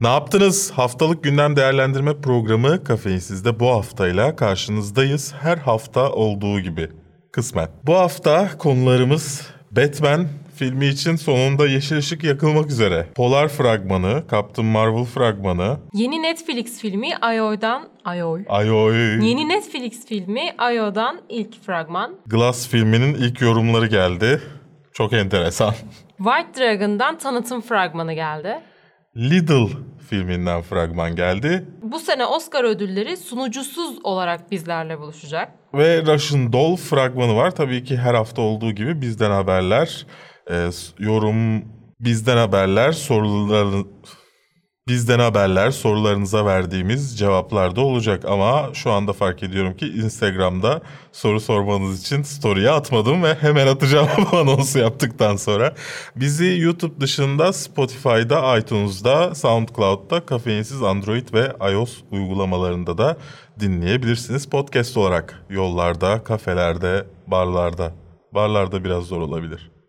Ne yaptınız? Haftalık gündem değerlendirme programı Kafeinsiz'de bu haftayla karşınızdayız. Her hafta olduğu gibi kısmen. Bu hafta konularımız Batman filmi için sonunda yeşil ışık yakılmak üzere. Polar fragmanı, Captain Marvel fragmanı. Yeni Netflix filmi I.O.'dan I.O. Ayoy. Yeni Netflix filmi I.O.'dan ilk fragman. Glass filminin ilk yorumları geldi. Çok enteresan. White Dragon'dan tanıtım fragmanı geldi. Little filminden fragman geldi. Bu sene Oscar ödülleri sunucusuz olarak bizlerle buluşacak. Ve Russian Doll fragmanı var. Tabii ki her hafta olduğu gibi bizden haberler, e, yorum bizden haberler, sorular bizden haberler, sorularınıza verdiğimiz cevaplar da olacak. Ama şu anda fark ediyorum ki Instagram'da soru sormanız için story'e atmadım ve hemen atacağım anonsu yaptıktan sonra. Bizi YouTube dışında Spotify'da, iTunes'da, SoundCloud'da, kafeinsiz Android ve iOS uygulamalarında da dinleyebilirsiniz. Podcast olarak yollarda, kafelerde, barlarda. Barlarda biraz zor olabilir.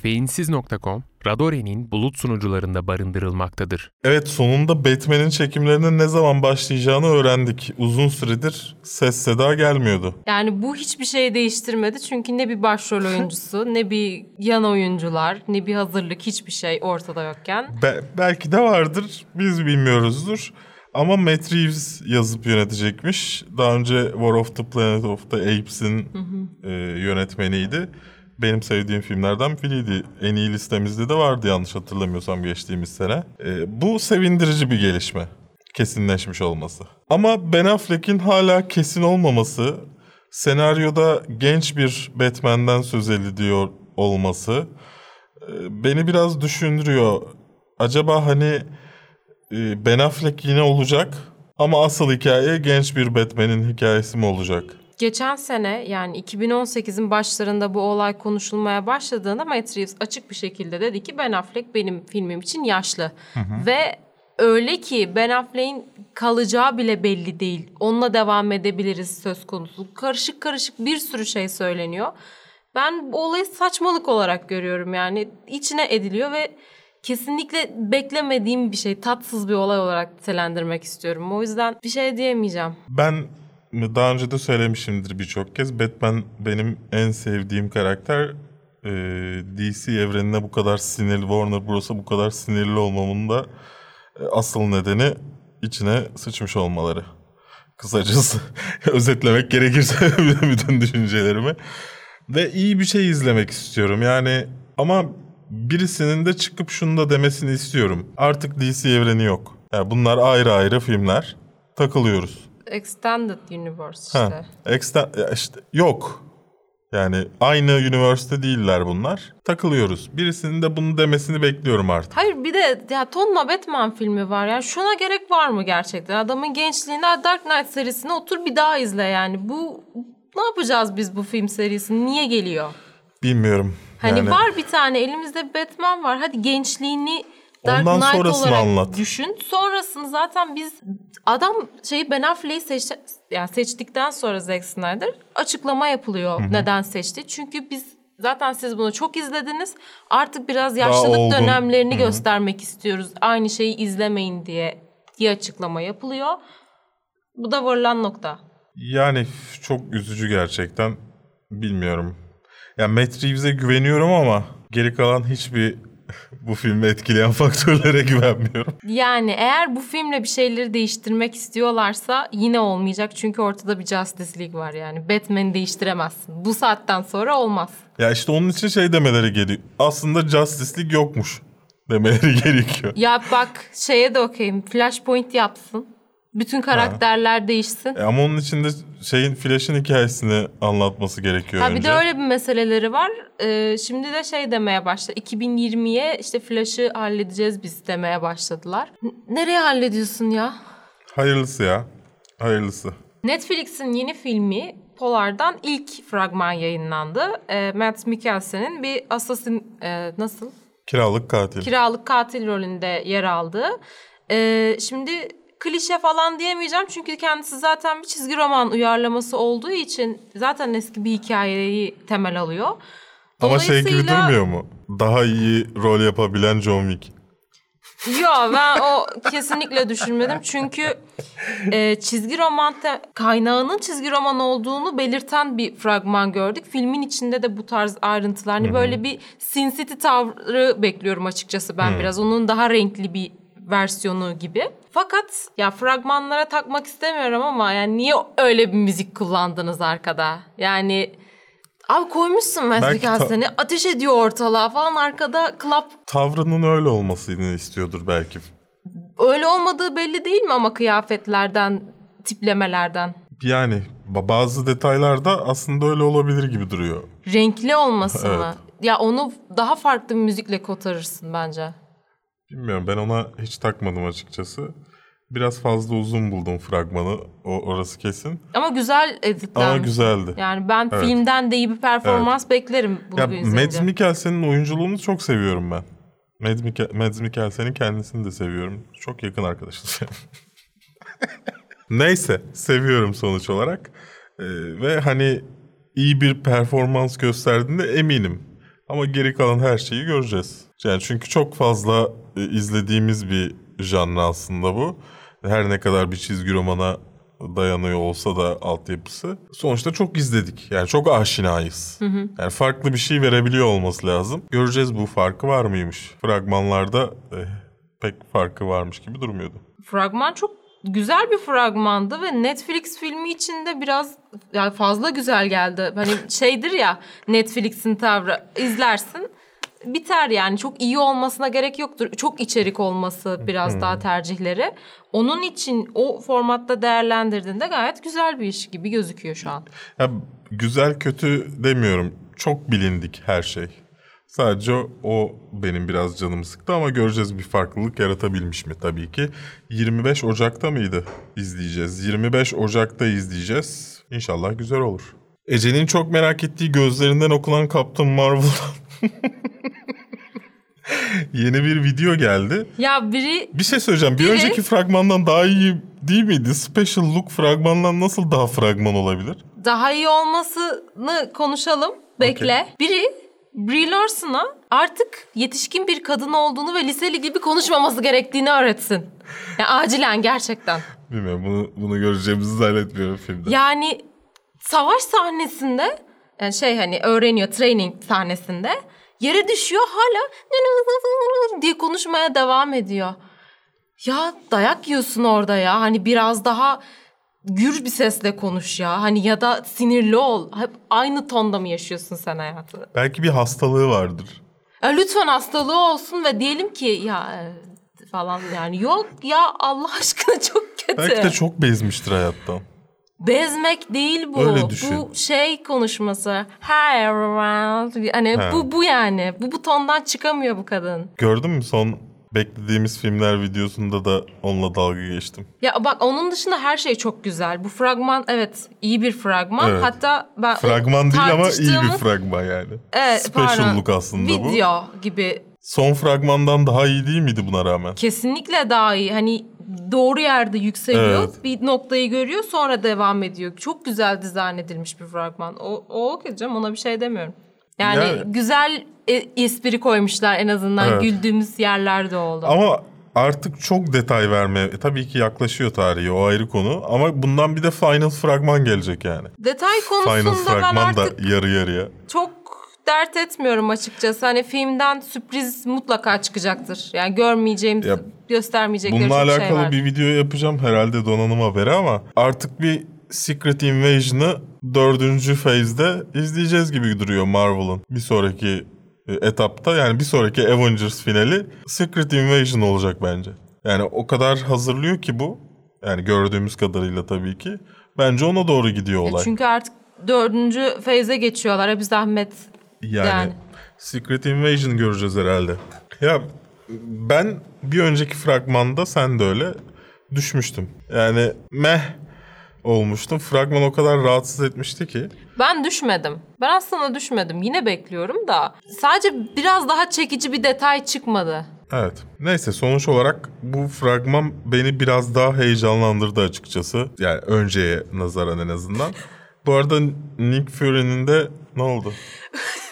Kafeinsiz.com, Radore'nin bulut sunucularında barındırılmaktadır. Evet sonunda Batman'in çekimlerinin ne zaman başlayacağını öğrendik. Uzun süredir ses seda gelmiyordu. Yani bu hiçbir şey değiştirmedi çünkü ne bir başrol oyuncusu, ne bir yan oyuncular, ne bir hazırlık hiçbir şey ortada yokken. Be- belki de vardır biz bilmiyoruzdur. Ama Matt Reeves yazıp yönetecekmiş. Daha önce War of the Planet of the Apes'in e, yönetmeniydi. Benim sevdiğim filmlerden biriydi. En iyi listemizde de vardı yanlış hatırlamıyorsam geçtiğimiz sene. E, bu sevindirici bir gelişme. Kesinleşmiş olması. Ama Ben Affleck'in hala kesin olmaması, senaryoda genç bir Batman'den söz ediliyor olması e, beni biraz düşündürüyor. Acaba hani e, Ben Affleck yine olacak ama asıl hikaye genç bir Batman'in hikayesi mi olacak? Geçen sene yani 2018'in başlarında bu olay konuşulmaya başladığında Matt Reeves açık bir şekilde dedi ki Ben Affleck benim filmim için yaşlı. Ve öyle ki Ben Affleck'in kalacağı bile belli değil. Onunla devam edebiliriz söz konusu. Karışık karışık bir sürü şey söyleniyor. Ben bu olayı saçmalık olarak görüyorum yani içine ediliyor ve kesinlikle beklemediğim bir şey, tatsız bir olay olarak nitelendirmek istiyorum. O yüzden bir şey diyemeyeceğim. Ben daha önce de söylemişimdir birçok kez. Batman benim en sevdiğim karakter. Ee, DC evrenine bu kadar sinirli, Warner Bros'a bu kadar sinirli olmamın da e, asıl nedeni içine sıçmış olmaları. Kısacası özetlemek gerekirse bütün düşüncelerimi. Ve iyi bir şey izlemek istiyorum. Yani ama birisinin de çıkıp şunu da demesini istiyorum. Artık DC evreni yok. Yani bunlar ayrı ayrı filmler. Takılıyoruz. Extended Universe işte. Ha, exten- ya işte yok. Yani aynı üniversite değiller bunlar. Takılıyoruz. Birisinin de bunu demesini bekliyorum artık. Hayır bir de ya tonla Batman filmi var. Yani şuna gerek var mı gerçekten? Adamın gençliğinde Dark Knight serisini otur bir daha izle yani. Bu ne yapacağız biz bu film serisini? Niye geliyor? Bilmiyorum. Hani yani, var bir tane elimizde Batman var. Hadi gençliğini Dark Ondan Knight sonrasını anlat. düşün. Sonrasını zaten biz adam şeyi Ben Affleck'i seç, yani seçtikten sonra Zack Snyder açıklama yapılıyor neden seçti. Çünkü biz zaten siz bunu çok izlediniz. Artık biraz yaşlılık dönemlerini göstermek istiyoruz. Aynı şeyi izlemeyin diye diye açıklama yapılıyor. Bu da varılan nokta. Yani çok üzücü gerçekten. Bilmiyorum. Ya Matt Reeves'e güveniyorum ama geri kalan hiçbir bu filmi etkileyen faktörlere güvenmiyorum. Yani eğer bu filmle bir şeyleri değiştirmek istiyorlarsa yine olmayacak. Çünkü ortada bir Justice League var yani. Batman'i değiştiremezsin. Bu saatten sonra olmaz. Ya işte onun için şey demeleri geliyor. Aslında Justice League yokmuş demeleri gerekiyor. Ya bak şeye de okeyim. Flashpoint yapsın. Bütün karakterler değişsin. E ama onun için de şeyin Flash'ın hikayesini anlatması gerekiyor Ha önce. bir de öyle bir meseleleri var. Ee, şimdi de şey demeye başladı. 2020'ye işte Flash'ı halledeceğiz biz demeye başladılar. N- nereye hallediyorsun ya? Hayırlısı ya. Hayırlısı. Netflix'in yeni filmi Polar'dan ilk fragman yayınlandı. Ee, Matt Mikkelsen'in bir assassin e, nasıl? Kiralık katil. Kiralık katil rolünde yer aldı. Ee, şimdi klişe falan diyemeyeceğim. Çünkü kendisi zaten bir çizgi roman uyarlaması olduğu için zaten eski bir hikayeyi temel alıyor. Ama şey gibi durmuyor mu? Daha iyi rol yapabilen John Wick. Yok ben o kesinlikle düşünmedim. Çünkü e, çizgi roman te- kaynağının çizgi roman olduğunu belirten bir fragman gördük. Filmin içinde de bu tarz ayrıntılar. Hani böyle bir Sin City tavrı bekliyorum açıkçası ben biraz. Onun daha renkli bir versiyonu gibi. Fakat ya fragmanlara takmak istemiyorum ama yani niye öyle bir müzik kullandınız arkada? Yani abi koymuşsun Mesut ta- seni ateş ediyor ortalığa falan arkada club Tavrının öyle olmasını istiyordur belki. Öyle olmadığı belli değil mi ama kıyafetlerden, tiplemelerden? Yani ba- bazı detaylarda aslında öyle olabilir gibi duruyor. Renkli olması mı? Evet. Ya onu daha farklı bir müzikle kotarırsın bence. Bilmiyorum ben ona hiç takmadım açıkçası. Biraz fazla uzun buldum fragmanı. O orası kesin. Ama güzel editlenmiş. Ama güzeldi. Yani ben Evet. filmden de iyi bir performans beklerim bunu Ya. Mads Mikkelsen'in oyunculuğunu çok seviyorum ben. Mads, Mikkel- Mads Mikkelsen'in kendisini de seviyorum. Çok yakın arkadaşız. Neyse seviyorum sonuç olarak. Ee, ve hani iyi bir performans gösterdiğinde eminim. Ama geri kalan her şeyi göreceğiz. Yani çünkü çok fazla izlediğimiz bir janra aslında bu. Her ne kadar bir çizgi romana dayanıyor olsa da altyapısı. Sonuçta çok izledik. Yani çok aşinayız. Yani farklı bir şey verebiliyor olması lazım. Göreceğiz bu farkı var mıymış. Fragmanlarda eh, pek farkı varmış gibi durmuyordu. Fragman çok güzel bir fragmandı ve Netflix filmi içinde biraz yani fazla güzel geldi. Hani şeydir ya Netflix'in tavrı izlersin biter yani çok iyi olmasına gerek yoktur. Çok içerik olması biraz daha tercihleri. Onun için o formatta değerlendirdiğinde gayet güzel bir iş gibi gözüküyor şu an. Ya, güzel kötü demiyorum. Çok bilindik her şey. Sadece o benim biraz canımı sıktı ama göreceğiz bir farklılık yaratabilmiş mi tabii ki. 25 Ocak'ta mıydı izleyeceğiz? 25 Ocak'ta izleyeceğiz. İnşallah güzel olur. Ece'nin çok merak ettiği gözlerinden okunan Captain Marvel yeni bir video geldi. Ya biri Bir şey söyleyeceğim. Bir Biri- önceki fragmandan daha iyi değil miydi? Special Look fragmandan nasıl daha fragman olabilir? daha iyi olmasını konuşalım. Bekle. Biri Brie Larson'a artık yetişkin bir kadın olduğunu ve liseli gibi konuşmaması gerektiğini öğretsin. Yani acilen gerçekten. Bilmiyorum bunu, bunu göreceğimizi zannetmiyorum filmde. Yani savaş sahnesinde yani şey hani öğreniyor training sahnesinde yere düşüyor hala diye konuşmaya devam ediyor. Ya dayak yiyorsun orada ya hani biraz daha gür bir sesle konuş ya hani ya da sinirli ol. Hep aynı tonda mı yaşıyorsun sen hayatı? Belki bir hastalığı vardır. Ya lütfen hastalığı olsun ve diyelim ki ya e, falan yani yok ya Allah aşkına çok kötü. Belki de çok bezmiştir hayattan. Bezmek değil bu. Öyle düşün. Bu şey konuşması. Hi everyone. Hani He. bu bu yani. Bu butondan çıkamıyor bu kadın. Gördün mü son beklediğimiz filmler videosunda da onunla dalga geçtim. Ya bak onun dışında her şey çok güzel. Bu fragman evet iyi bir fragman. Evet. Hatta ben Fragman değil ama iyi bir fragman yani. Evet, Special pardon. look aslında bu. Video gibi. Son fragmandan daha iyi değil miydi buna rağmen? Kesinlikle daha iyi. Hani doğru yerde yükseliyor. Evet. Bir noktayı görüyor sonra devam ediyor. Çok güzel dizayn edilmiş bir fragman. O, o okey canım ona bir şey demiyorum. Yani Yani- güzel e, espri koymuşlar en azından Evet. güldüğümüz yerlerde oldu. Ama artık çok detay verme. E, tabii ki yaklaşıyor tarihi o ayrı konu. Ama bundan bir de final fragman gelecek yani. Detay Final konusunda ben fragman da artık yarı yarıya. çok dert etmiyorum açıkçası. Hani filmden sürpriz mutlaka çıkacaktır. Yani görmeyeceğim, Ya, göstermeyecekleri Bununla çok alakalı şey var. bir video yapacağım herhalde donanım haberi ama artık bir Secret Invasion'ı dördüncü phase'de izleyeceğiz gibi duruyor Marvel'ın. Bir sonraki e, etapta yani bir sonraki Avengers finali Secret Invasion olacak bence. Yani o kadar hazırlıyor ki bu. Yani gördüğümüz kadarıyla tabii ki. Bence ona doğru gidiyor olay. Çünkü artık dördüncü feyze geçiyorlar. Hep zahmet. Yani, Yani. Secret Invasion göreceğiz herhalde. Ya ben bir önceki fragmanda sen de öyle düşmüştüm. Yani meh olmuştum. Fragman o kadar rahatsız etmişti ki. Ben düşmedim. Ben aslında düşmedim. Yine bekliyorum da. Sadece biraz daha çekici bir detay çıkmadı. Evet. Neyse sonuç olarak bu fragman beni biraz daha heyecanlandırdı açıkçası. Yani önceye nazaran en azından. Bu arada Nick Fury'nin de ne oldu?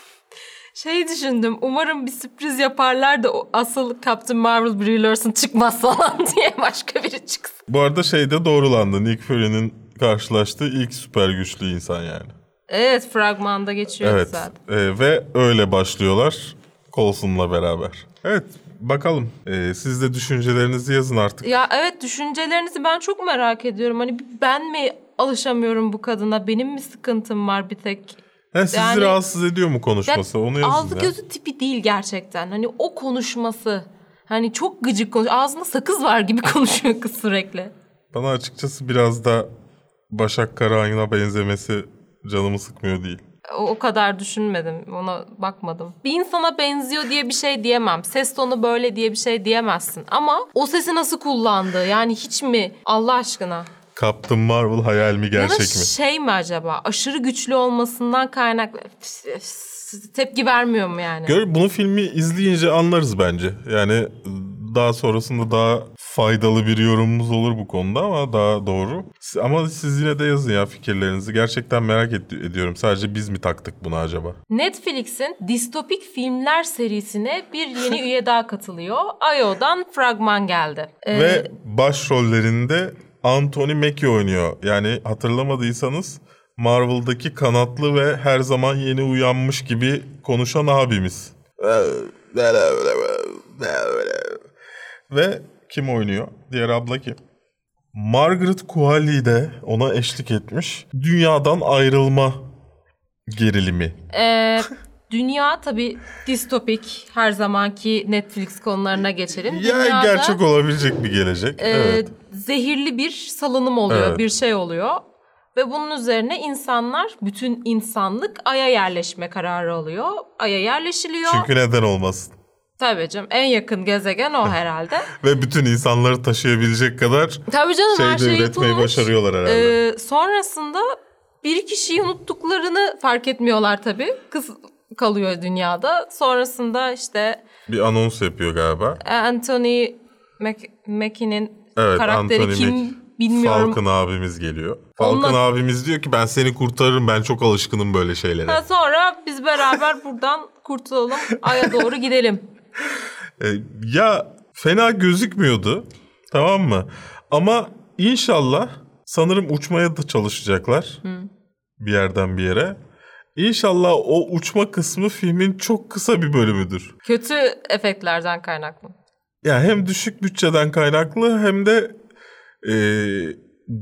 Şey düşündüm. Umarım bir sürpriz yaparlar da o asıl Captain Marvel Brie Larson çıkmaz falan diye başka biri çıksın. Bu arada şey de doğrulandı. Nick Fury'nin karşılaştığı ilk süper güçlü insan yani. Evet fragmanda geçiyor Evet. zaten. Ee, ve öyle başlıyorlar Coulson'la beraber. Evet bakalım. Ee, siz de düşüncelerinizi yazın artık. Ya evet düşüncelerinizi ben çok merak ediyorum. Hani ben mi alışamıyorum bu kadına? Benim mi sıkıntım var bir tek? Ha, sizi Yani- rahatsız ediyor mu konuşması? Ya, Onu yazın Ağzı ya. gözü tipi değil gerçekten. Hani o konuşması. Hani çok gıcık konuş. Ağzında sakız var gibi konuşuyor kız sürekli. Bana açıkçası biraz da Başak Karahan'a benzemesi canımı sıkmıyor değil. O, o kadar düşünmedim. Ona bakmadım. Bir insana benziyor diye bir şey diyemem. Ses tonu böyle diye bir şey diyemezsin. Ama o sesi nasıl kullandı? Yani hiç mi? Allah aşkına. Captain Marvel hayal mi Ya da gerçek mi? şey mi acaba? Aşırı güçlü olmasından kaynaklı tepki vermiyor mu yani? Gör, bunu filmi izleyince anlarız bence. Yani daha sonrasında daha faydalı bir yorumumuz olur bu konuda ama daha doğru. Ama siz yine de yazın ya fikirlerinizi. Gerçekten merak et- ediyorum. Sadece biz mi taktık bunu acaba? Netflix'in distopik filmler serisine bir yeni üye daha katılıyor. IO'dan fragman geldi. Ee, Ve başrollerinde Anthony Mackie oynuyor. Yani hatırlamadıysanız Marvel'daki kanatlı ve her zaman yeni uyanmış gibi konuşan abimiz. Ve kim oynuyor? Diğer abla kim? Margaret Qualley de ona eşlik etmiş. Dünyadan ayrılma gerilimi. Ee, dünya tabii distopik. Her zamanki Netflix konularına geçelim. Ya Dünyada, gerçek olabilecek bir gelecek. e, evet. zehirli bir salınım oluyor, Evet. bir şey oluyor. Ve bunun üzerine insanlar, bütün insanlık Ay'a yerleşme kararı alıyor. Ay'a yerleşiliyor. Çünkü neden olmasın? Tabii canım en yakın gezegen o herhalde. Ve bütün insanları taşıyabilecek kadar Tabii canım her şey şey de üretmeyi yapılmış. başarıyorlar herhalde. Ee, sonrasında bir kişiyi unuttuklarını fark etmiyorlar tabii. Kız kalıyor dünyada. Sonrasında işte bir anons yapıyor galiba. Anthony Mac- Mackie'nin Evet, karakteri Anthony kim Mack. bilmiyorum. Falcon abimiz geliyor. Falcon Onunla- abimiz diyor ki ben seni kurtarırım ben çok alışkınım böyle şeylere. Ha, sonra biz beraber buradan kurtulalım. Ay'a doğru gidelim. Ee, ya fena gözükmüyordu tamam mı? Ama inşallah sanırım uçmaya da çalışacaklar. Bir yerden bir yere. İnşallah o uçma kısmı filmin çok kısa bir bölümüdür. Kötü efektlerden kaynaklı. Ya hem düşük bütçeden kaynaklı hem de e,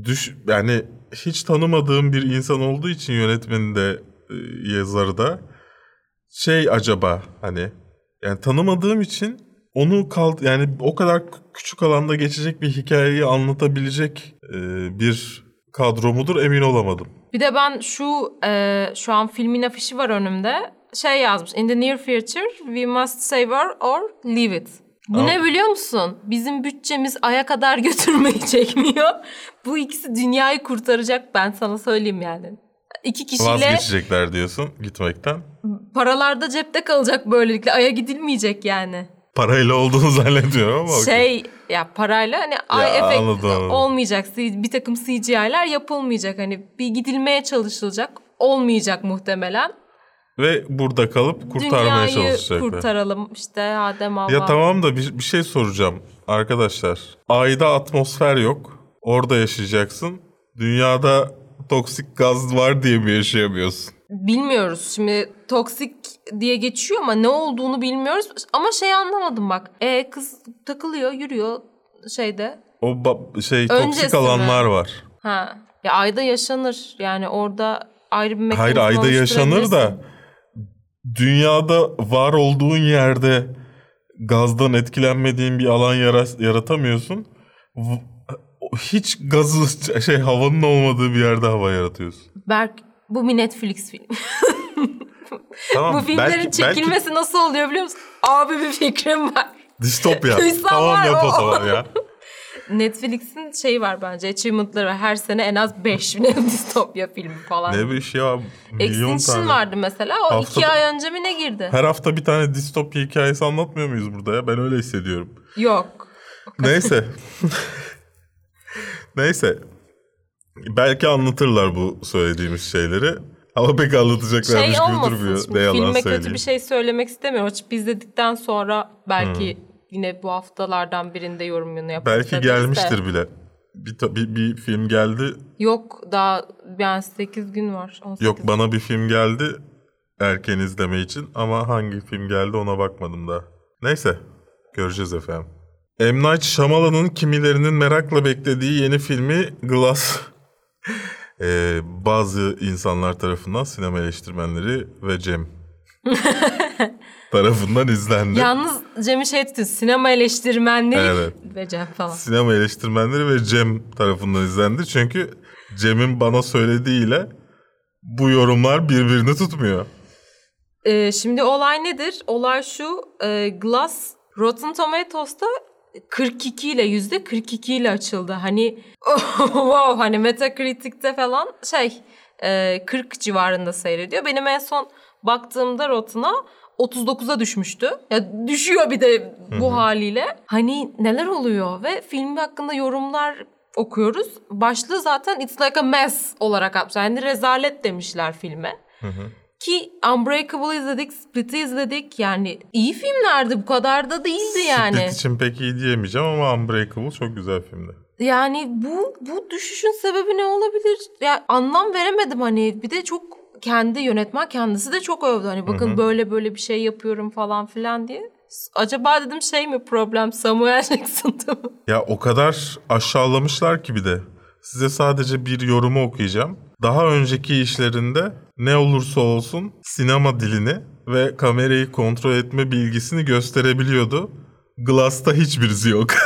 düş yani hiç tanımadığım bir insan olduğu için yönetmeni de e, yazarı da şey acaba hani yani tanımadığım için onu kal yani o kadar küçük alanda geçecek bir hikayeyi anlatabilecek e, bir kadro mudur emin olamadım. Bir de ben şu e, şu an filmin afişi var önümde. Şey yazmış. In the near future we must save her or leave it. Bu Ama- ne biliyor musun? Bizim bütçemiz aya kadar götürmeyi çekmiyor. Bu ikisi dünyayı kurtaracak ben sana söyleyeyim yani. İki kişiyle Vazgeçecekler diyorsun gitmekten. paralar da cepte kalacak böylelikle. Aya gidilmeyecek yani. Parayla olduğunu zannediyorum ama. Şey ya parayla hani ay efekt olmayacak. Bir takım CGI'ler yapılmayacak. Hani bir gidilmeye çalışılacak. Olmayacak muhtemelen. Ve burada kalıp kurtarmaya Dünyayı çalışacaklar. kurtaralım işte Adem Allah. Ya tamam da bir, bir şey soracağım arkadaşlar. Ayda atmosfer yok. Orada yaşayacaksın. Dünyada toksik gaz var diye mi yaşayamıyorsun? Bilmiyoruz şimdi toksik diye geçiyor ama ne olduğunu bilmiyoruz. Ama şey anlamadım bak. E kız takılıyor yürüyor şeyde. O ba- şey toksik Öncesi alanlar var. Ha. Ya ayda yaşanır. Yani orada ayrı bir mekanizma Hayır ayda yaşanır da dünyada var olduğun yerde gazdan etkilenmediğin bir alan yara- yaratamıyorsun. Hiç gazı şey havanın olmadığı bir yerde hava yaratıyorsun. Berk bu bir Netflix film. Tamam, bu filmlerin belki- belki- çekilmesi nasıl oluyor biliyor musun? Abi bir fikrim var. Distopya. Tamam var yap o zaman ya. Netflix'in şeyi var bence. Achievement'ları var. Her sene en az 5 distopya filmi falan. Ne bir şey ya. Milyon Extinction tane. vardı mesela. O Haftada- iki ay önce mi ne girdi? Her hafta bir tane distopya hikayesi anlatmıyor muyuz burada ya? Ben öyle hissediyorum. Yok. Neyse. Neyse. Belki anlatırlar bu söylediğimiz şeyleri. Ama pek anlatacaklarmış Şey gibi durmuyor. Ne yalan filme söyleyeyim. kötü bir şey söylemek istemiyorum. Açıp izledikten sonra belki yine bu haftalardan birinde yorumunu yaparız. Belki ederiz de. gelmiştir bile. Bir, bir, bir film geldi. Yok daha yani 8 gün var. 18 Yok bana bir film geldi erken izleme için ama hangi film geldi ona bakmadım da. Neyse göreceğiz efendim. M. Night Shyamalan'ın kimilerinin merakla beklediği yeni filmi Glass Ee, bazı insanlar tarafından sinema eleştirmenleri ve Cem tarafından izlendi. Yalnız Cem'i şey tutun sinema eleştirmenleri Evet. ve Cem falan. Sinema eleştirmenleri ve Cem tarafından izlendi. Çünkü Cem'in bana söylediğiyle bu yorumlar birbirini tutmuyor. Ee, şimdi olay nedir? Olay şu. e, Glass Rotten Tomatoes'ta 42 ile yüzde 42 ile açıldı. Hani wow hani Metacritic'te falan şey e, 40 civarında seyrediyor. Benim en son baktığımda Rotten'a 39'a düşmüştü. Ya düşüyor bir de bu haliyle. Hani neler oluyor ve film hakkında yorumlar okuyoruz. Başlığı zaten It's Like a Mess olarak yapmışlar. Yani rezalet demişler filme. Ki Unbreakable izledik, Split'i izledik. Yani iyi filmlerdi bu kadar da değildi yani. Split için pek iyi diyemeyeceğim ama Unbreakable çok güzel filmdi. Yani bu bu düşüşün sebebi ne olabilir? Ya anlam veremedim hani. Bir de çok kendi yönetmen kendisi de çok övdü. Hani bakın böyle böyle bir şey yapıyorum falan filan diye. Acaba dedim şey mi problem Samuel Jackson'da mı? Ya o kadar aşağılamışlar ki bir de. Size sadece bir yorumu okuyacağım. Daha önceki işlerinde ne olursa olsun sinema dilini ve kamerayı kontrol etme bilgisini gösterebiliyordu. Glass'ta hiçbirisi yok.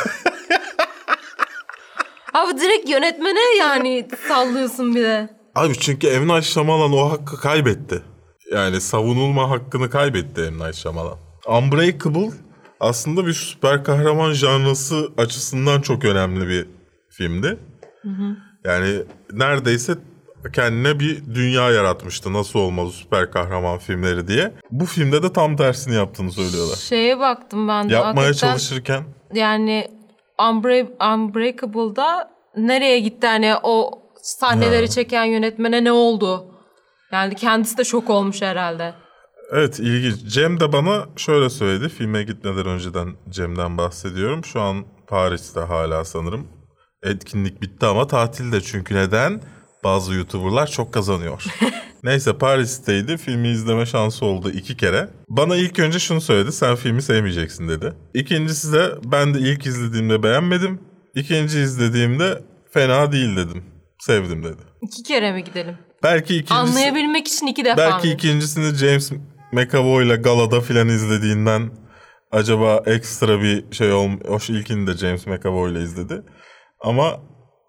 Abi direkt yönetmene yani sallıyorsun bir de. Abi çünkü M. Night Shyamalan o hakkı kaybetti. Yani savunulma hakkını kaybetti M. Night Shyamalan. Unbreakable aslında bir süper kahraman janrası açısından çok önemli bir filmdi. Yani neredeyse kendine bir dünya yaratmıştı. Nasıl olmalı süper kahraman filmleri diye. Bu filmde de tam tersini yaptığını söylüyorlar. Şeye baktım ben de. Yapmaya hakikaten çalışırken Yani Unbra- Unbreakable'da nereye gitti hani o sahneleri çeken yönetmene ne oldu? Yani kendisi de şok olmuş herhalde. Evet ilginç. Cem de bana şöyle söyledi. Filme gitmeden önceden Cem'den bahsediyorum. Şu an Paris'te hala sanırım. Etkinlik bitti ama tatilde çünkü neden? Bazı YouTuber'lar çok kazanıyor. Neyse Paris'teydi. Filmi izleme şansı oldu iki kere. Bana ilk önce şunu söyledi. Sen filmi sevmeyeceksin dedi. İkincisi de ben de ilk izlediğimde beğenmedim. İkinci izlediğimde fena değil dedim. Sevdim dedi. İki kere mi gidelim? Belki ikincisi... Anlayabilmek için iki defa Belki mı? ikincisini James McAvoy ile Gala'da filan izlediğinden acaba ekstra bir şey olm O ilkini de James McAvoy ile izledi. Ama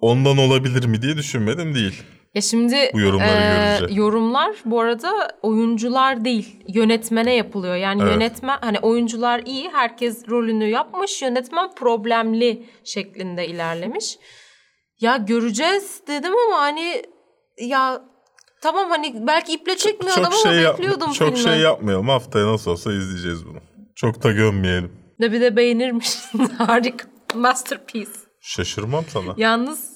ondan olabilir mi diye düşünmedim değil. Ya şimdi Bu yorumları eee, görünce. yorumlar bu arada oyuncular değil yönetmene yapılıyor. Yani Evet. yönetmen hani oyuncular iyi herkes rolünü yapmış yönetmen problemli şeklinde ilerlemiş. Ya göreceğiz dedim ama hani ya tamam hani belki iple çekmiyor adam ama yap- bekliyordum çok filmi. şey yapmayalım. Haftaya nasıl olsa izleyeceğiz bunu. Çok da gömmeyelim. De bir de beğenirmiş. Harika. Masterpiece. Şaşırmam sana. Yalnız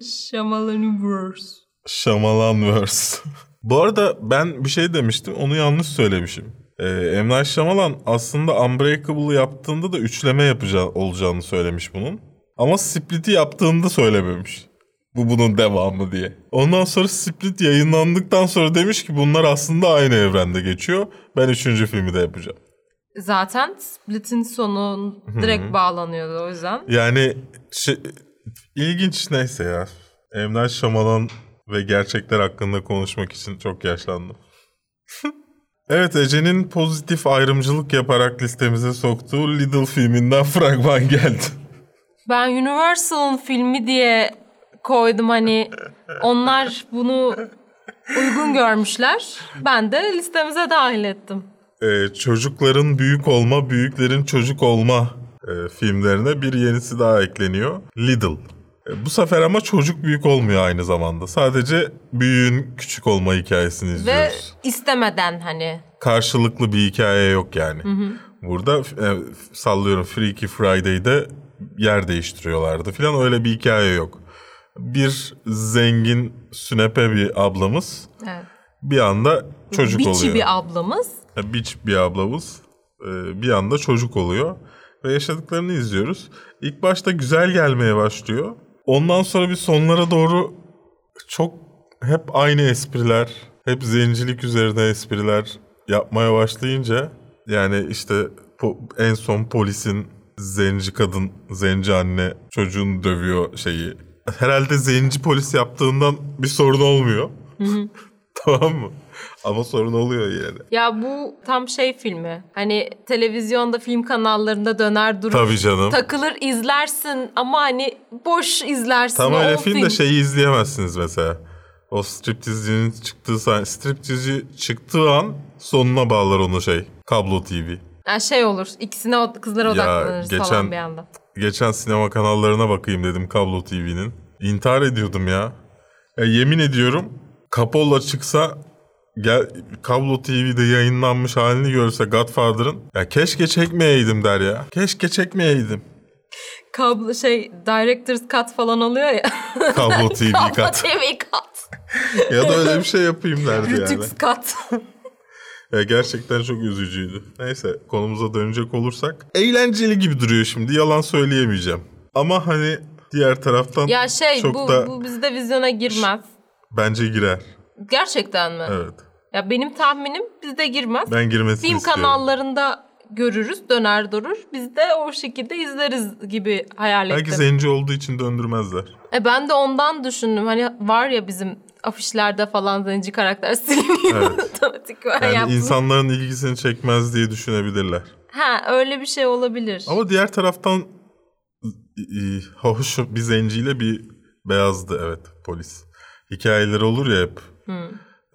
Shyamalanverse. Shyamalanverse. Bu arada ben bir şey demiştim. Onu yanlış söylemişim. Ee, M. Night Shyamalan aslında Unbreakable'ı yaptığında da üçleme yapacağı, olacağını söylemiş bunun. Ama Split'i yaptığında söylememiş. Bu bunun devamı diye. Ondan sonra Split yayınlandıktan sonra demiş ki bunlar aslında aynı evrende geçiyor. Ben üçüncü filmi de yapacağım. Zaten Split'in sonu direkt bağlanıyordu o yüzden. Yani şey, ilginç neyse ya. Night Shyamalan ve gerçekler hakkında konuşmak için çok yaşlandım. evet Ece'nin pozitif ayrımcılık yaparak listemize soktuğu Lidl filminden fragman geldi. Ben Universal'ın filmi diye koydum hani onlar bunu uygun görmüşler. Ben de listemize dahil ettim. Ee, çocukların büyük olma, büyüklerin çocuk olma e, filmlerine bir yenisi daha ekleniyor. Lidl. E, Bu sefer ama çocuk büyük olmuyor aynı zamanda. Sadece büyüğün küçük olma hikayesini Ve izliyoruz. istemeden hani Karşılıklı bir hikaye yok yani. Burada e, sallıyorum Freaky Friday'de yer değiştiriyorlardı falan öyle bir hikaye yok. Bir zengin sünepe bir ablamız evet. bir anda çocuk biçi oluyor. bir ablamız. Ya Beach bir ablamız e, bir anda çocuk oluyor ve yaşadıklarını izliyoruz. İlk başta güzel gelmeye başlıyor. Ondan sonra bir sonlara doğru çok hep aynı espriler, hep zencilik üzerine espriler yapmaya başlayınca yani işte en son polisin zenci kadın, zenci anne çocuğunu dövüyor şeyi. Herhalde zenci polis yaptığından bir sorun olmuyor. tamam mı? Ama sorun oluyor yani. Ya bu tam şey filmi. Hani televizyonda film kanallarında döner durur. Tabii canım. Takılır izlersin ama hani boş izlersin. Tam öyle film. şeyi izleyemezsiniz mesela. O striptizcinin çıktığı sahne, striptizi çıktığı an sonuna bağlar onu şey. Kablo TV. Yani şey olur. ikisine kızlara odaklanırız geçen- falan bir anda. Geçen sinema kanallarına bakayım dedim Kablo TV'nin. İntihar ediyordum ya. ya yemin ediyorum Kapolla çıksa gel Kablo TV'de yayınlanmış halini görse Godfather'ın ya keşke çekmeyeydim der ya. Keşke çekmeyeydim. Kablo şey director's cut falan oluyor ya. Kablo TV Kablo kat. TV cut. ya da öyle bir şey yapayım derdi yani. Rütüks cut. Ya gerçekten çok üzücüydü. Neyse konumuza dönecek olursak. Eğlenceli gibi duruyor şimdi yalan söyleyemeyeceğim. Ama hani diğer taraftan ya şey çok bu, da bu bizde vizyona girmez. bence girer. Gerçekten mi? Evet. Ya benim tahminim bizde girmez. Ben girmesini Film istiyorum. kanallarında görürüz, döner durur. Biz de o şekilde izleriz gibi hayal Belki ettim. zenci olduğu için döndürmezler. E ben de ondan düşündüm. Hani var ya bizim afişlerde falan zenci karakter siliniyor Evet. otomatik var Yani yaptım. insanların ilgisini çekmez diye düşünebilirler. Ha öyle bir şey olabilir. Ama diğer taraftan hoş bir zenciyle bir beyazdı evet polis. Hikayeleri olur ya hep. E,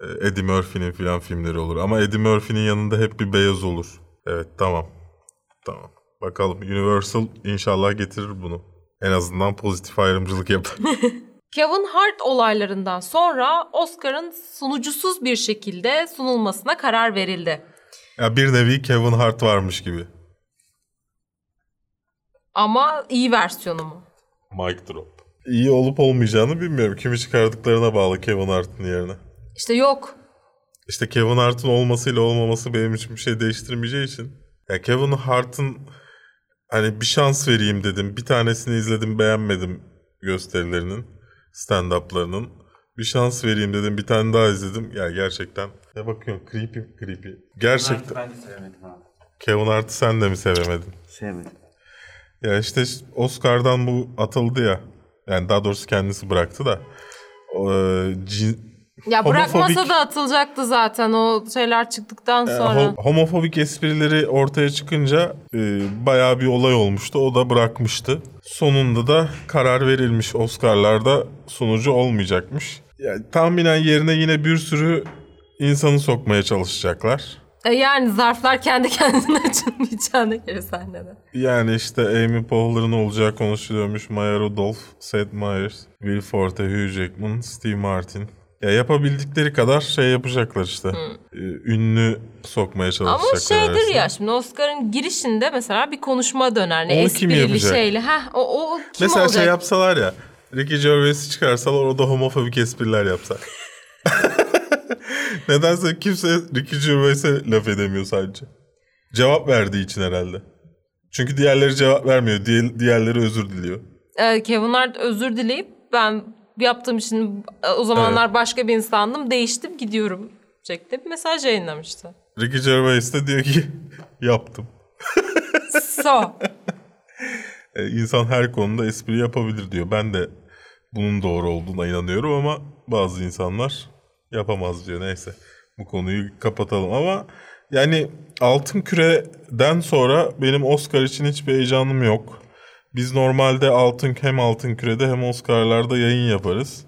Eddie Murphy'nin filan filmleri olur. Ama Eddie Murphy'nin yanında hep bir beyaz olur. Evet tamam. Tamam. Bakalım Universal inşallah getirir bunu. En azından pozitif ayrımcılık yapar. Kevin Hart olaylarından sonra Oscar'ın sunucusuz bir şekilde sunulmasına karar verildi. ya bir nevi Kevin Hart varmış gibi. Ama iyi versiyonu mu? Mic drop. İyi olup olmayacağını bilmiyorum. Kimi çıkardıklarına bağlı Kevin Hart'ın yerine. İşte yok. İşte Kevin Hart'ın olmasıyla olmaması benim için bir şey değiştirmeyeceği için. Ya Kevin Hart'ın hani bir şans vereyim dedim. Bir tanesini izledim beğenmedim gösterilerinin, stand-up'larının. Bir şans vereyim dedim. Bir tane daha izledim. Ya gerçekten. Ne bakıyorsun? Creepy creepy. Gerçekten. Ben de sevemedim abi. Kevin Hart'ı sen de mi sevemedin? Sevmedim. Ya işte Oscar'dan bu atıldı ya. Yani daha doğrusu kendisi bıraktı da. O, e, cin- Ya bırakmasa da atılacaktı zaten o şeyler çıktıktan sonra. Ho- homofobik esprileri ortaya çıkınca e, bayağı bir olay olmuştu. O da bırakmıştı. Sonunda da karar verilmiş. Oscar'larda sunucu olmayacakmış. Yani tahminen yerine yine bir sürü insanı sokmaya çalışacaklar. E yani zarflar kendi kendine açılmayacağına göre sahnede. Yani işte Amy Poehler'ın olacağı konuşuluyormuş. Maya Rudolph, Seth Meyers, Will Forte, Hugh Jackman, Steve Martin. Ya yapabildikleri kadar şey yapacaklar işte. Ee, Ünlü sokmaya çalışacaklar. Ama şeydir arasına. ya şimdi Oscar'ın girişinde mesela bir konuşma döner. Ne Onu esprili şeyle. Heh, o, o kim Mesela olacak? şey yapsalar ya. Ricky Gervais'i çıkarsalar orada homofobik espriler yapsa. Nedense kimse Ricky Gervais'e laf edemiyor sadece. Cevap verdiği için herhalde. Çünkü diğerleri cevap vermiyor. Diğer, diğerleri özür diliyor. Ee, Kevin Hart özür dileyip ben yaptığım için e, o zamanlar başka bir insandım. Değiştim gidiyorum şeklinde bir mesaj yayınlamıştı. Ricky Gervais de diyor ki yaptım. So. E, insan her konuda espri yapabilir diyor. Ben de bunun doğru olduğuna inanıyorum ama bazı insanlar yapamaz diyor. Neyse bu konuyu kapatalım ama yani Altın Küre'den sonra benim Oscar için hiçbir heyecanım yok. Biz normalde Altın hem Altın Küre'de hem Oscar'larda yayın yaparız.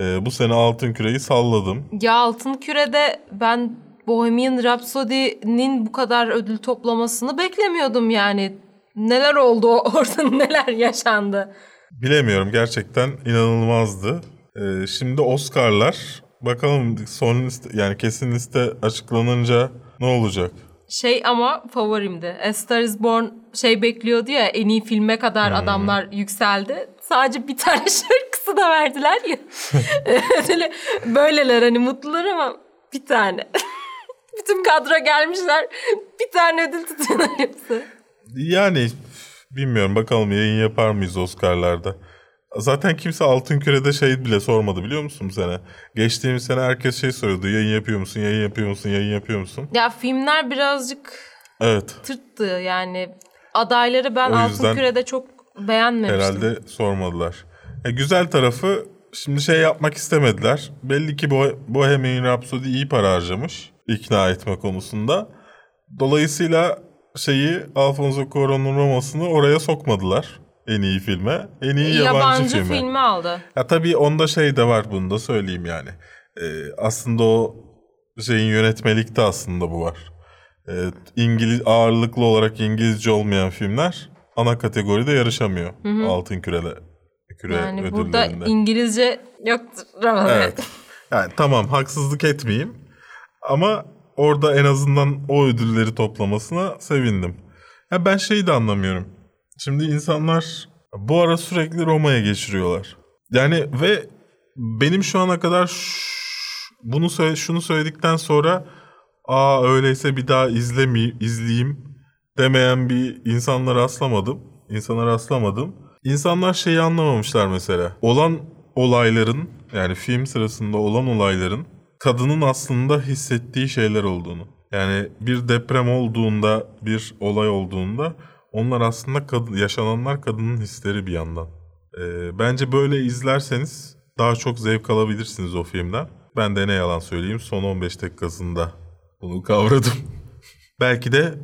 E, bu sene Altın Küre'yi salladım. Ya Altın Küre'de ben Bohemian Rhapsody'nin bu kadar ödül toplamasını beklemiyordum yani. Neler oldu orada neler yaşandı. Bilemiyorum gerçekten inanılmazdı. Ee, şimdi Oscar'lar bakalım son liste yani kesin liste açıklanınca ne olacak? Şey ama favorimdi. A Star is Born şey bekliyordu ya en iyi filme kadar adamlar yükseldi. Sadece bir tane şarkısı da verdiler ya. Böyle böyleler hani mutlular ama bir tane. Bütün kadro gelmişler. Bir tane ödül tutuyorlar hepsi. Yani bilmiyorum bakalım yayın yapar mıyız Oscar'larda. Zaten kimse Altın Küre'de şey bile sormadı biliyor musun bu sene? Geçtiğimiz sene herkes şey soruyordu. Yayın yapıyor musun? Yayın yapıyor musun? Yayın yapıyor musun? Ya filmler birazcık Evet. tırttı yani. Adayları ben O Altın Küre'de çok beğenmemiştim. Herhalde sormadılar. E, güzel tarafı şimdi şey yapmak istemediler. Belli ki Bo- Bohemian Rhapsody iyi para harcamış ikna etme konusunda. Dolayısıyla şeyi Alfonso Cuarón'un Roma'sını oraya sokmadılar en iyi filme. En iyi yabancı, Yabancı filme. filmi aldı. Ya tabii onda şey de var bunu da söyleyeyim yani. Ee, aslında o şeyin yönetmelikte aslında bu var. Ee, İngiliz ağırlıklı olarak İngilizce olmayan filmler ana kategoride yarışamıyor. Altın Küre'de. Küre Yani burada. İngilizce yoktur. Evet. Yani tamam haksızlık etmeyeyim. Ama orada en azından o ödülleri toplamasına sevindim. Ya ben şeyi de anlamıyorum. Şimdi insanlar bu ara sürekli Roma'ya geçiriyorlar. Yani ve benim şu ana kadar bunu söyle, şunu söyledikten sonra aa öyleyse bir daha izlemeyeyim, izleyeyim demeyen bir insanlara rastlamadım. İnsana rastlamadım. İnsanlar şeyi anlamamışlar mesela. Olan olayların yani film sırasında olan olayların kadının aslında hissettiği şeyler olduğunu. Yani bir deprem olduğunda, bir olay olduğunda onlar aslında kad- yaşananlar kadının hisleri bir yandan. Ee, bence böyle izlerseniz daha çok zevk alabilirsiniz o filmden. Ben de ne yalan söyleyeyim son 15 dakikasında bunu kavradım. Belki de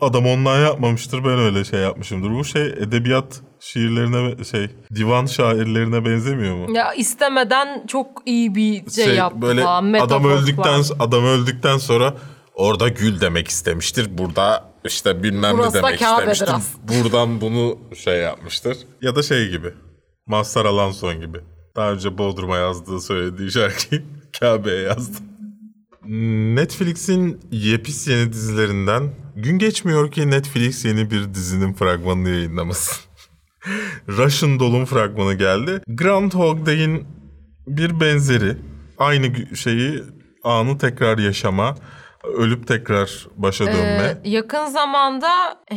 adam ondan yapmamıştır ben öyle şey yapmışımdır. Bu şey edebiyat şiirlerine şey divan şairlerine benzemiyor mu? Ya istemeden çok iyi bir şey, yaptı böyle falan. adam öldükten falan. adam öldükten sonra orada gül demek istemiştir. Burada işte bilmem Burası ne da demek Kabe'dir istemiştir. Buradan bunu şey yapmıştır. Ya da şey gibi. Mazhar Alanson gibi. Daha önce Bodrum'a yazdığı söylediği şarkıyı Kabe'ye yazdı. Netflix'in yepis yeni dizilerinden gün geçmiyor ki Netflix yeni bir dizinin fragmanını yayınlamasın. Russian Doll'un fragmanı geldi. Groundhog Day'in bir benzeri. Aynı şeyi anı tekrar yaşama, ölüp tekrar başa dönme. Ee, yakın zamanda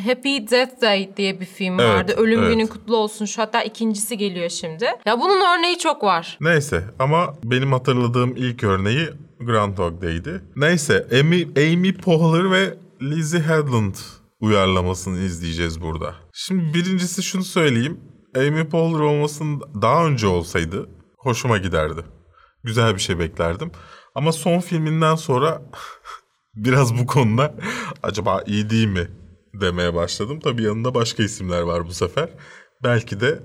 Happy Death Day diye bir film Evet, vardı. Ölüm evet. günün kutlu olsun. Şu hatta ikincisi geliyor şimdi. Ya bunun örneği çok var. Neyse ama benim hatırladığım ilk örneği Groundhog Day'di. Neyse Amy, Amy Poehler ve Lizzie Headland uyarlamasını izleyeceğiz burada. Şimdi birincisi şunu söyleyeyim. Amy Poehler olmasın daha önce olsaydı hoşuma giderdi. Güzel bir şey beklerdim. Ama son filminden sonra biraz bu konuda acaba iyi değil mi demeye başladım. Tabii yanında başka isimler var bu sefer. Belki de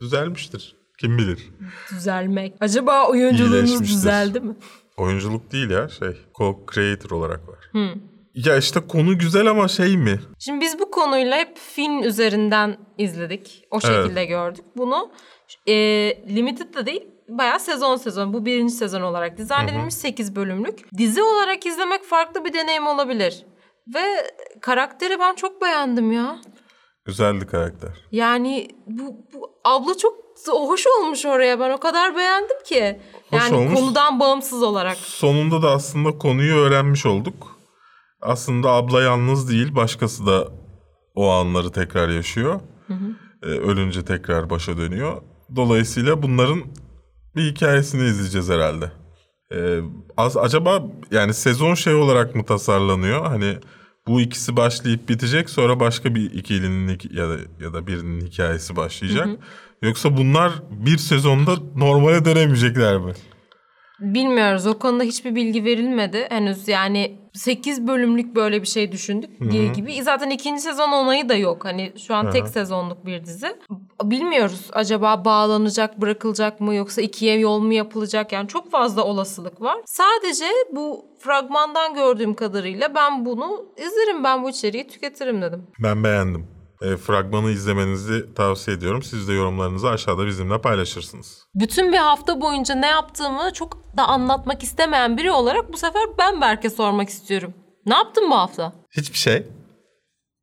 düzelmiştir. Kim bilir. Düzelmek. Acaba oyunculuğunuz düzeldi mi? Oyunculuk değil ya şey. Co-creator olarak var. Ya işte konu güzel ama şey mi? Şimdi biz bu konuyla hep film üzerinden izledik. O Evet. şekilde gördük. Bunu e, limited de değil bayağı sezon sezon. Bu birinci sezon olarak dizayn edilmiş 8 bölümlük. Dizi olarak izlemek farklı bir deneyim olabilir. Ve karakteri ben çok beğendim ya. Güzeldi karakter. Yani bu, bu abla çok hoş olmuş oraya. Ben o kadar beğendim ki. Hoş yani olmuş. konudan bağımsız olarak. Sonunda da aslında konuyu öğrenmiş olduk. Aslında abla yalnız değil, başkası da o anları tekrar yaşıyor. Ee, ölünce tekrar başa dönüyor. Dolayısıyla bunların bir hikayesini izleyeceğiz herhalde. Ee, az, acaba yani sezon şey olarak mı tasarlanıyor? Hani bu ikisi başlayıp bitecek sonra başka bir ikilinin ya da ya da birinin hikayesi başlayacak. Yoksa bunlar bir sezonda normale dönemeyecekler mi? Bilmiyoruz. O konuda hiçbir bilgi verilmedi henüz. Yani 8 bölümlük böyle bir şey düşündük diye gibi. Zaten ikinci sezon onayı da yok. Hani şu an tek sezonluk bir dizi. Bilmiyoruz. Acaba bağlanacak, bırakılacak mı yoksa ikiye yol mu yapılacak? Yani çok fazla olasılık var. Sadece bu fragmandan gördüğüm kadarıyla ben bunu izlerim. Ben bu içeriği tüketirim dedim. Ben beğendim. E, fragmanı izlemenizi tavsiye ediyorum. Siz de yorumlarınızı aşağıda bizimle paylaşırsınız. Bütün bir hafta boyunca ne yaptığımı çok da anlatmak istemeyen biri olarak bu sefer ben Berk'e sormak istiyorum. Ne yaptın bu hafta? Hiçbir şey.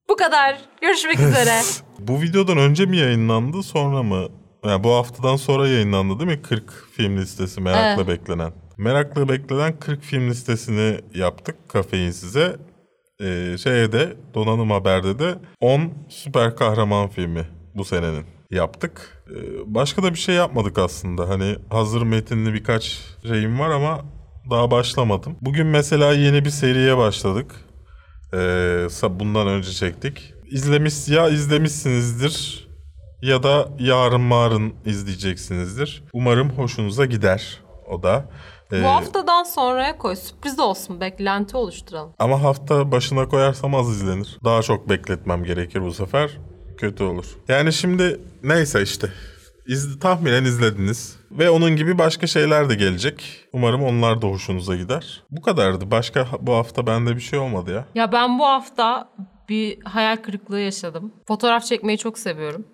Bu kadar. Görüşmek üzere. Bu videodan önce mi yayınlandı sonra mı? Yani bu haftadan sonra yayınlandı değil mi? 40 film listesi merakla beklenen. Merakla beklenen 40 film listesini yaptık kafein size. Ee, şeye de Donanım Haber'de de 10 süper kahraman filmi bu senenin yaptık. Ee, başka da bir şey yapmadık aslında. Hani hazır metinli birkaç şeyim var ama daha başlamadım. Bugün mesela yeni bir seriye başladık. Sa- bundan önce çektik. İzlemiş ya izlemişsinizdir ya da yarın marın izleyeceksinizdir. Umarım hoşunuza gider o da. Ee, bu haftadan sonraya koy. Sürpriz olsun. Beklenti oluşturalım. ama hafta başına koyarsam az izlenir. Daha çok bekletmem gerekir bu sefer. Kötü olur. Yani şimdi neyse işte. İz, tahminen izlediniz. Ve onun gibi başka şeyler de gelecek. Umarım onlar da hoşunuza gider. Bu kadardı. Başka bu hafta bende bir şey olmadı ya. Ya ben bu hafta bir hayal kırıklığı yaşadım. Fotoğraf çekmeyi çok seviyorum.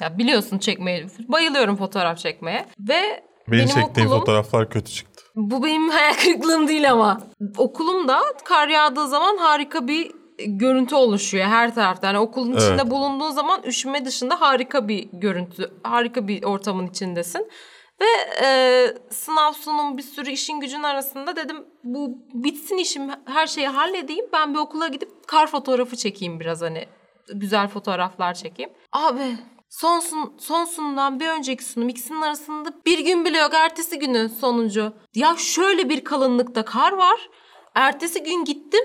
Ya biliyorsun çekmeyi. Bayılıyorum fotoğraf çekmeye. Ve Benim, benim çektiğim okulum... fotoğraflar kötü çıktı. Bu benim hayal kırıklığım değil ama. Okulumda kar yağdığı zaman harika bir görüntü oluşuyor her tarafta. Yani okulun Evet. içinde bulunduğun zaman üşüme dışında harika bir görüntü, harika bir ortamın içindesin. Ve e, sınav sunum bir sürü işin gücün arasında dedim bu bitsin işim her şeyi halledeyim. Ben bir okula gidip kar fotoğrafı çekeyim biraz hani güzel fotoğraflar çekeyim. Abi son, sun, son sunumdan bir önceki sunum ikisinin arasında bir gün bile yok. Ertesi günü sonuncu. Ya şöyle bir kalınlıkta kar var. Ertesi gün gittim.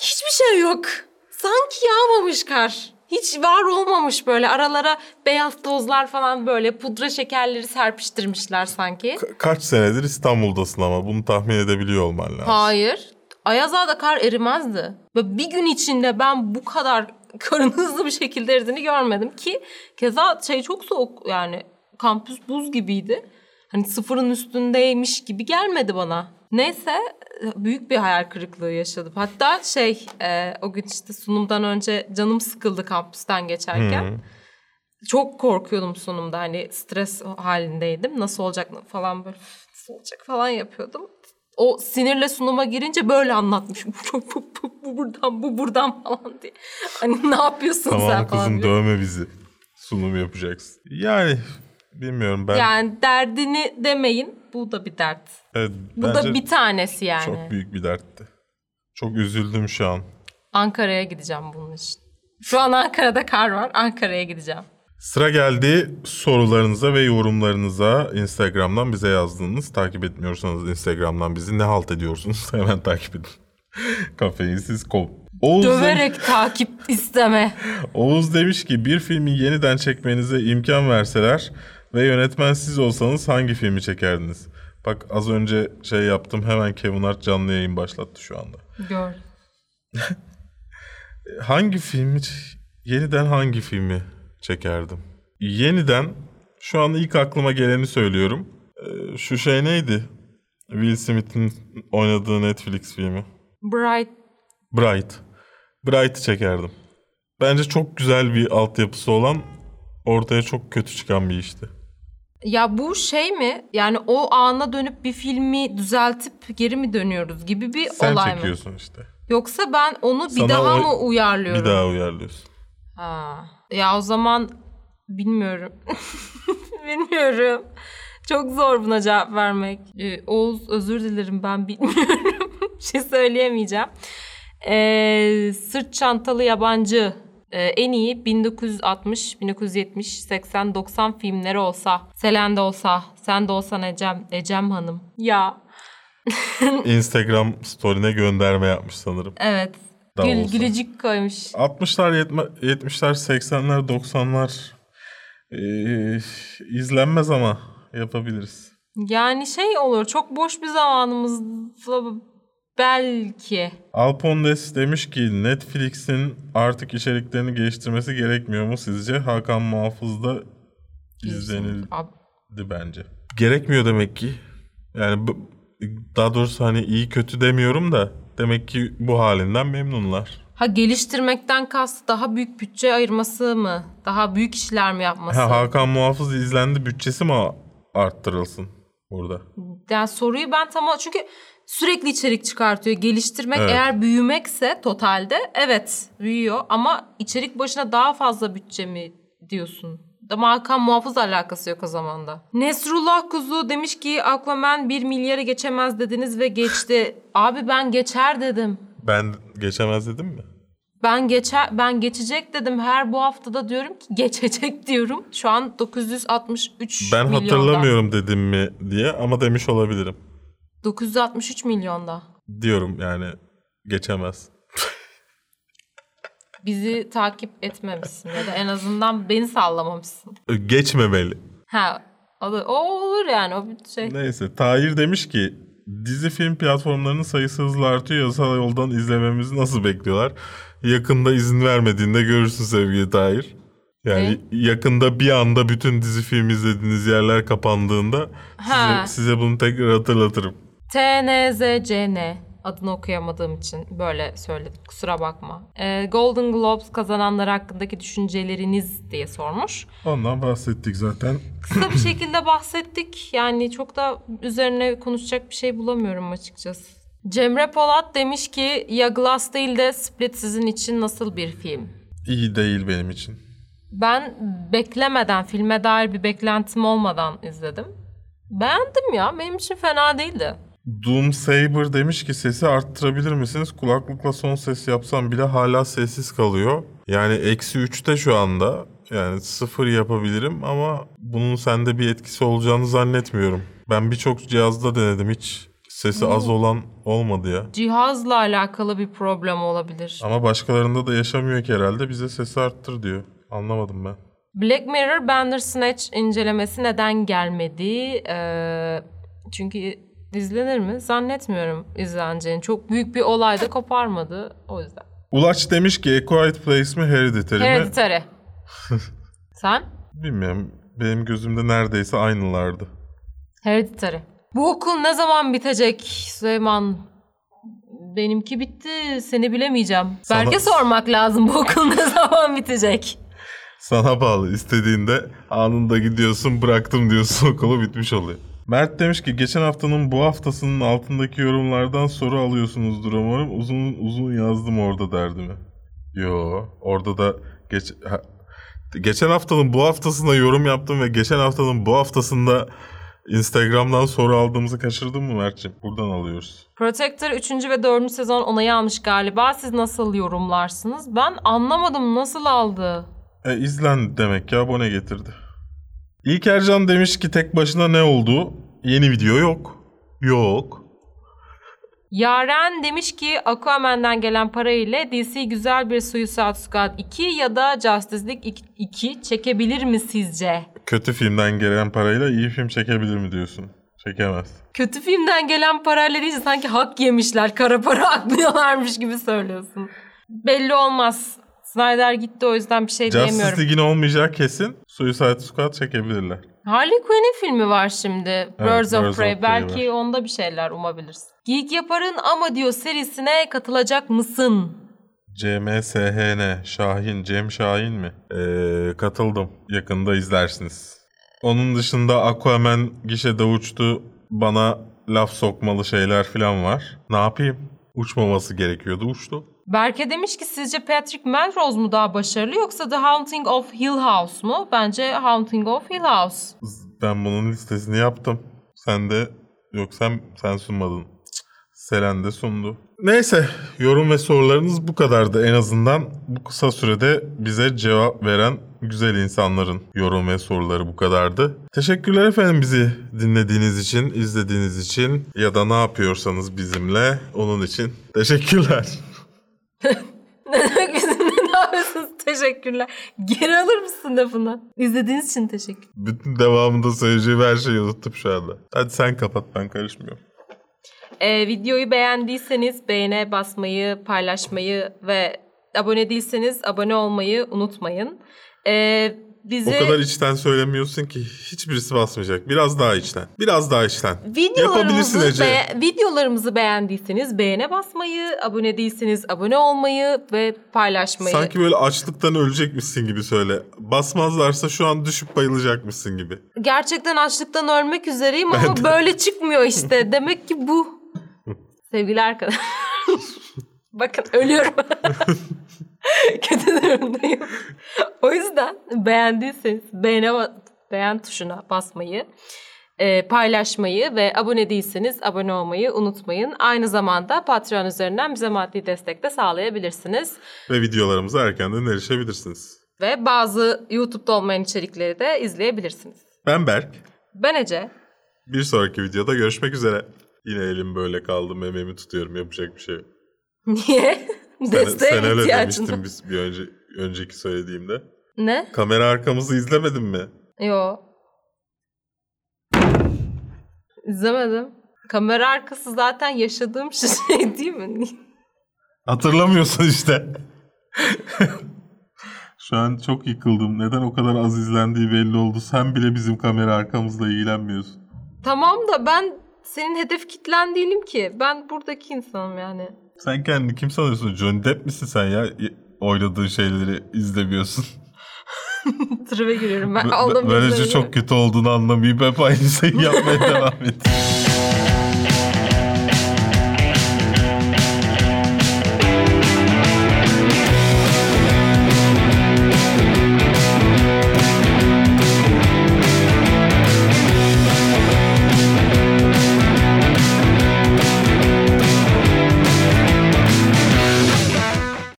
Hiçbir şey yok. Sanki yağmamış kar. Hiç var olmamış böyle. Aralara beyaz tozlar falan böyle pudra şekerleri serpiştirmişler sanki. Ka- kaç senedir İstanbul'dasın ama bunu tahmin edebiliyor olman lazım. Hayır. Ayaz Ağa'da kar erimezdi. Ve bir gün içinde ben bu kadar karın hızlı bir şekilde eridiğini görmedim ki keza şey çok soğuk yani kampüs buz gibiydi. Hani sıfırın üstündeymiş gibi gelmedi bana. Neyse büyük bir hayal kırıklığı yaşadım. Hatta şey e, o gün işte sunumdan önce canım sıkıldı kampüsten geçerken. Çok korkuyordum sunumda hani stres halindeydim. Nasıl olacak falan böyle nasıl olacak falan yapıyordum. O sinirle sunuma girince böyle anlatmışım. Bu, bu, bu, bu buradan bu buradan falan diye. Hani ne yapıyorsun sen Tamam falan kızım dövme bizi. Sunum yapacaksın. Yani bilmiyorum ben. Yani derdini demeyin. Bu da bir dert. evet, Bu da bir tanesi yani. çok büyük bir dertti. Çok üzüldüm şu an. Ankara'ya gideceğim bunun için. Şu an Ankara'da kar var. Ankara'ya gideceğim. Sıra geldi sorularınıza ve yorumlarınıza Instagram'dan bize yazdığınız. Takip etmiyorsanız Instagram'dan bizi ne halt ediyorsunuz hemen takip edin. Kafeinsiz kov. Oğuz, dem- Döverek takip isteme. Oğuz demiş ki bir filmi yeniden çekmenize imkan verseler ve yönetmen siz olsanız hangi filmi çekerdiniz? Bak az önce şey yaptım hemen Kevin Hart canlı yayın başlattı şu anda. Gör. Hangi filmi, yeniden hangi filmi çekerdim? Yeniden şu an ilk aklıma geleni söylüyorum. Ee, şu şey neydi? Will Smith'in oynadığı Netflix filmi. Bright. Bright. Bright'ı çekerdim. Bence çok güzel bir altyapısı olan ortaya çok kötü çıkan bir işti. Ya bu şey mi? Yani o ana dönüp bir filmi düzeltip geri mi dönüyoruz gibi bir Sen olay mı? çekiyorsun işte. Yoksa ben onu bir Sana daha o- mı uyarlıyorum? Bir daha uyarlıyorsun. Ha. Ya o zaman bilmiyorum. bilmiyorum. Çok zor buna cevap vermek. Ee, Oğuz özür dilerim ben bilmiyorum. bir şey söyleyemeyeceğim. Ee, sırt çantalı yabancı e, en iyi 1960, 1970, 80, 90 filmleri olsa. Selen de olsa, sen de olsan Ecem, Ecem Hanım. Ya Instagram story'ne gönderme yapmış sanırım. evet. Gül, olsa. gülücük koymuş. 60'lar, 70- 70'ler, 80'ler, 90'lar ee, izlenmez ama yapabiliriz. Yani şey olur çok boş bir zamanımızda belki. Alpondes demiş ki Netflix'in artık içeriklerini geliştirmesi gerekmiyor mu sizce? Hakan Muhafız'da izlenildi Abi, bence. Gerekmiyor demek ki. Yani daha doğrusu hani iyi kötü demiyorum da demek ki bu halinden memnunlar. Ha geliştirmekten kastı daha büyük bütçe ayırması mı? Daha büyük işler mi yapması? Ha, Hakan Muhafız izlendi bütçesi mi arttırılsın burada? Yani soruyu ben tam çünkü sürekli içerik çıkartıyor. Geliştirmek Evet. eğer büyümekse totalde evet büyüyor ama içerik başına daha fazla bütçe mi diyorsun? Ama Hakan Muhafız alakası yok o zaman da. Nesrullah Kuzu demiş ki Aquaman 1 milyarı geçemez dediniz ve geçti. Abi ben geçer dedim. Ben geçemez dedim mi? Ben geçer ben geçecek dedim. Her bu haftada diyorum ki geçecek diyorum. Şu an 963 Ben milyonda. hatırlamıyorum dedim mi diye ama demiş olabilirim. 963 milyonda. Diyorum yani geçemez. Bizi takip etmemişsin ya da en azından beni sallamamışsın. Geçmemeli. Ha o, da- o olur yani o bir şey. Neyse Tahir demiş ki dizi film platformlarının sayısı hızla artıyor. Yasal yoldan izlememizi nasıl bekliyorlar? Yakında izin vermediğinde görürsün sevgili Tahir. Yani yakında bir anda bütün dizi film izlediğiniz yerler kapandığında Ha. size, size bunu tekrar hatırlatırım. TNZCN adını okuyamadığım için böyle söyledim kusura bakma. Ee, Golden Globes kazananlar hakkındaki düşünceleriniz diye sormuş. Ondan bahsettik zaten. Kısa bir şekilde bahsettik. Yani çok da üzerine konuşacak bir şey bulamıyorum açıkçası. Cemre Polat demiş ki ya Glass değil de Split sizin için nasıl bir film? İyi değil benim için. Ben beklemeden, filme dair bir beklentim olmadan izledim. Beğendim ya. Benim için fena değildi. Doom Saber demiş ki sesi arttırabilir misiniz? Kulaklıkla son ses yapsam bile hala sessiz kalıyor. Yani eksi 3'te şu anda. Yani sıfır yapabilirim ama bunun sende bir etkisi olacağını zannetmiyorum. Ben birçok cihazda denedim hiç sesi az olan olmadı ya. Cihazla alakalı bir problem olabilir. Ama başkalarında da yaşamıyor ki herhalde bize sesi arttır diyor. Anlamadım ben. Black Mirror Bandersnatch incelemesi neden gelmedi? Ee, çünkü izlenir mi? Zannetmiyorum izleneceğini. Çok büyük bir olay da koparmadı. O yüzden. Ulaç demiş ki A Quiet Place mi Hereditary mi? Hereditary. Sen? Bilmiyorum. Benim gözümde neredeyse aynılardı. Hereditary. Bu okul ne zaman bitecek Süleyman? Benimki bitti. Seni bilemeyeceğim. Sana- Belki sormak lazım bu okul ne zaman bitecek? Sana bağlı. İstediğinde anında gidiyorsun bıraktım diyorsun okulu bitmiş oluyor. Mert demiş ki geçen haftanın bu haftasının altındaki yorumlardan soru alıyorsunuzdur umarım. Uzun uzun yazdım orada derdimi. Yo orada da geç, ha- geçen haftanın bu haftasında yorum yaptım ve geçen haftanın bu haftasında Instagram'dan soru aldığımızı kaçırdın mı Mert'ciğim? Buradan alıyoruz. Protector 3. ve 4. sezon onayı almış galiba. Siz nasıl yorumlarsınız? Ben anlamadım nasıl aldı? E, izlen demek ki abone getirdi. İlk Ercan demiş ki tek başına ne oldu? Yeni video yok. Yok. Yaren demiş ki Aquaman'dan gelen para ile DC güzel bir Suicide Squad 2 ya da Justice League 2 çekebilir mi sizce? Kötü filmden gelen parayla iyi film çekebilir mi diyorsun? Çekemez. Kötü filmden gelen parayla deyince sanki hak yemişler, kara para aklıyorlarmış gibi söylüyorsun. Belli olmaz. Snyder gitti o yüzden bir şey Justice diyemiyorum. League'in olmayacağı kesin. Suicide Squad çekebilirler. Harley Quinn'in filmi var şimdi. Birds of Birds Prey. of Prey Belki var. onda bir şeyler umabilirsin. Geek Yapar'ın ama diyor serisine katılacak mısın? CMSHN, Şahin, Cem Şahin mi? Ee, katıldım. Yakında izlersiniz. Onun dışında Aquaman gişede uçtu. Bana laf sokmalı şeyler falan var. Ne yapayım? Uçmaması gerekiyordu, uçtu. Berke demiş ki sizce Patrick Melrose mu daha başarılı yoksa The Haunting of Hill House mu? Bence Haunting of Hill House. Ben bunun listesini yaptım. Sen de yok sen sen sunmadın. Selen de sundu. Neyse yorum ve sorularınız bu kadardı en azından. Bu kısa sürede bize cevap veren güzel insanların yorum ve soruları bu kadardı. Teşekkürler efendim bizi dinlediğiniz için, izlediğiniz için ya da ne yapıyorsanız bizimle onun için teşekkürler. Ne demek yapıyorsunuz? Teşekkürler. Geri alır mısın lafını? İzlediğiniz için teşekkür. Bütün devamında söyleyeceğim her şeyi unuttum şu anda. Hadi sen kapat ben karışmıyorum. Ee, videoyu beğendiyseniz beğene basmayı, paylaşmayı ve abone değilseniz abone olmayı unutmayın. Ee, bize O kadar içten söylemiyorsun ki hiçbirisi basmayacak. Biraz daha içten. Biraz daha içten. Videolarımızı, Ece. be- videolarımızı beğendiyseniz beğene basmayı, abone değilseniz abone olmayı ve paylaşmayı. Sanki böyle açlıktan ölecekmişsin gibi söyle. Basmazlarsa şu an düşüp bayılacakmışsın gibi. Gerçekten açlıktan ölmek üzereyim ama böyle çıkmıyor işte. Demek ki bu. Sevgili arkadaşlar. Bakın ölüyorum. Kötü durumdayım. o yüzden beğendiyseniz beğene, beğen tuşuna basmayı, e, paylaşmayı ve abone değilseniz abone olmayı unutmayın. Aynı zamanda Patreon üzerinden bize maddi destek de sağlayabilirsiniz. Ve videolarımıza erkenden erişebilirsiniz. Ve bazı YouTube'da olmayan içerikleri de izleyebilirsiniz. Ben Berk. Ben Ece. Bir sonraki videoda görüşmek üzere. Yine elim böyle kaldı. Mememi tutuyorum. Yapacak bir şey. Niye? Sen, Desteğe sen öyle ihtiyacın demiştin biz bir önce, önceki söylediğimde. Ne? Kamera arkamızı izlemedin mi? Yo. İzlemedim. Kamera arkası zaten yaşadığım şey değil mi? Hatırlamıyorsun işte. Şu an çok yıkıldım. Neden o kadar az izlendiği belli oldu. Sen bile bizim kamera arkamızla ilgilenmiyorsun. tamam da ben senin hedef kitlen değilim ki. Ben buradaki insanım yani. Sen kendini kim sanıyorsun? Johnny Depp misin sen ya? Oynadığın şeyleri izlemiyorsun. Tribe giriyorum ben. B- Böylece çok kötü olduğunu anlamayıp hep aynı şeyi yapmaya devam et.